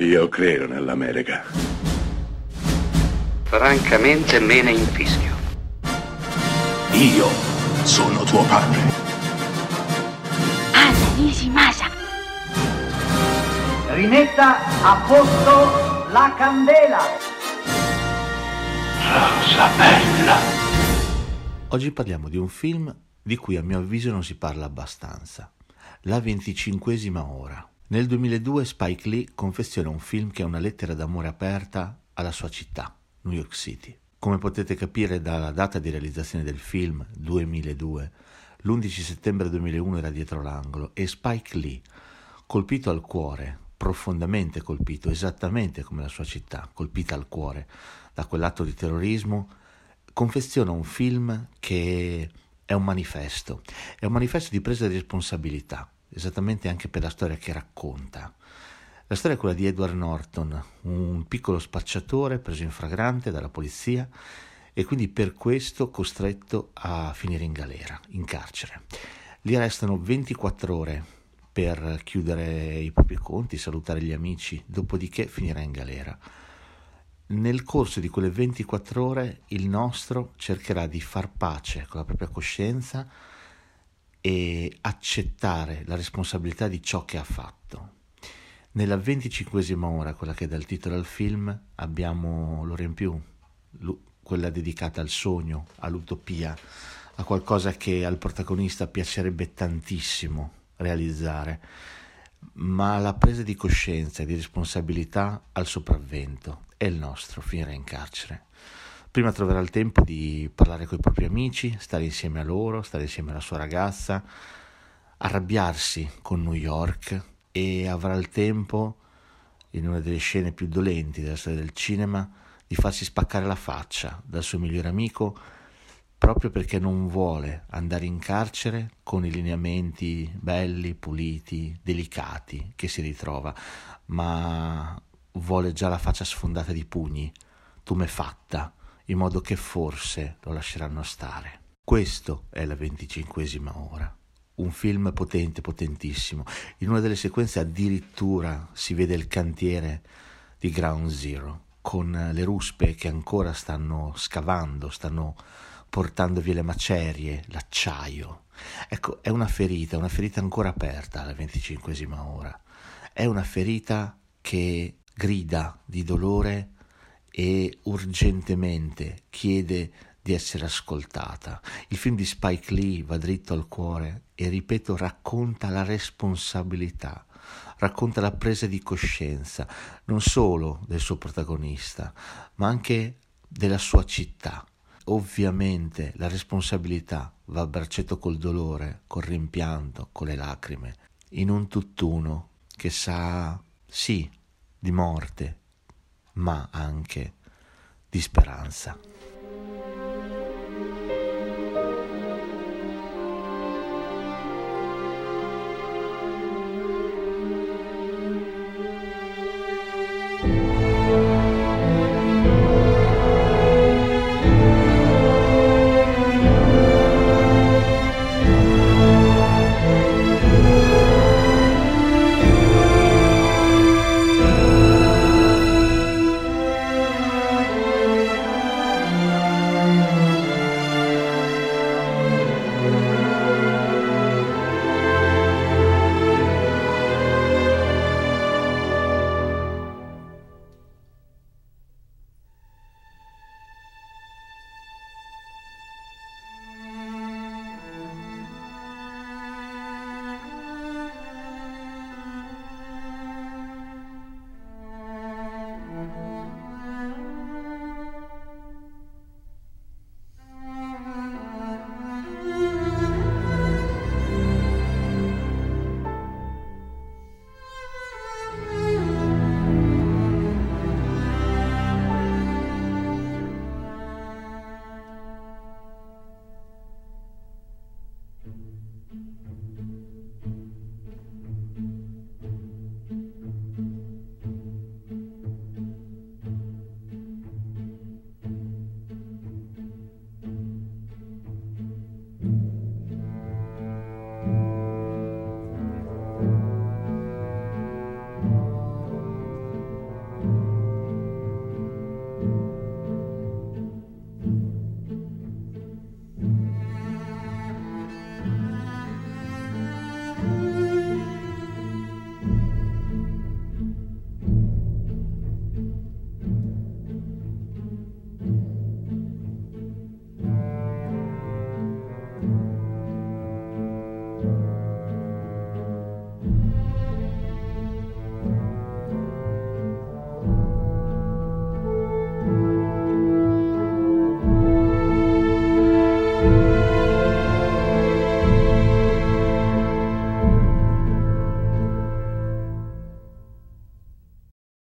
Io credo nell'America. Francamente me ne infischio. Io sono tuo padre. Anna Nishimasa. Rimetta a posto la candela. Rosa bella. Oggi parliamo di un film di cui a mio avviso non si parla abbastanza. La venticinquesima ora. Nel 2002 Spike Lee confessiona un film che è una lettera d'amore aperta alla sua città, New York City. Come potete capire dalla data di realizzazione del film, 2002, l'11 settembre 2001 era dietro l'angolo e Spike Lee, colpito al cuore, profondamente colpito, esattamente come la sua città, colpita al cuore da quell'atto di terrorismo, confeziona un film che è un manifesto, è un manifesto di presa di responsabilità esattamente anche per la storia che racconta. La storia è quella di Edward Norton, un piccolo spacciatore preso in fragrante dalla polizia e quindi per questo costretto a finire in galera, in carcere. Lì restano 24 ore per chiudere i propri conti, salutare gli amici, dopodiché finirà in galera. Nel corso di quelle 24 ore il nostro cercherà di far pace con la propria coscienza, e accettare la responsabilità di ciò che ha fatto. Nella venticinquesima ora, quella che dà il titolo al film, abbiamo l'ora in più, quella dedicata al sogno, all'utopia, a qualcosa che al protagonista piacerebbe tantissimo realizzare, ma la presa di coscienza e di responsabilità al sopravvento è il nostro finire in carcere. Prima troverà il tempo di parlare con i propri amici, stare insieme a loro, stare insieme alla sua ragazza, arrabbiarsi con New York e avrà il tempo, in una delle scene più dolenti della storia del cinema, di farsi spaccare la faccia dal suo migliore amico proprio perché non vuole andare in carcere con i lineamenti belli, puliti, delicati che si ritrova, ma vuole già la faccia sfondata di pugni, tumefatta, in modo che forse lo lasceranno stare. Questo è la venticinquesima ora. Un film potente, potentissimo. In una delle sequenze addirittura si vede il cantiere di Ground Zero, con le ruspe che ancora stanno scavando, stanno portando via le macerie, l'acciaio. Ecco, è una ferita, una ferita ancora aperta alla venticinquesima ora. È una ferita che grida di dolore e urgentemente chiede di essere ascoltata. Il film di Spike Lee va dritto al cuore e, ripeto, racconta la responsabilità, racconta la presa di coscienza non solo del suo protagonista, ma anche della sua città. Ovviamente la responsabilità va a braccetto col dolore, col rimpianto, con le lacrime, in un tutt'uno che sa, sì, di morte, ma anche di speranza.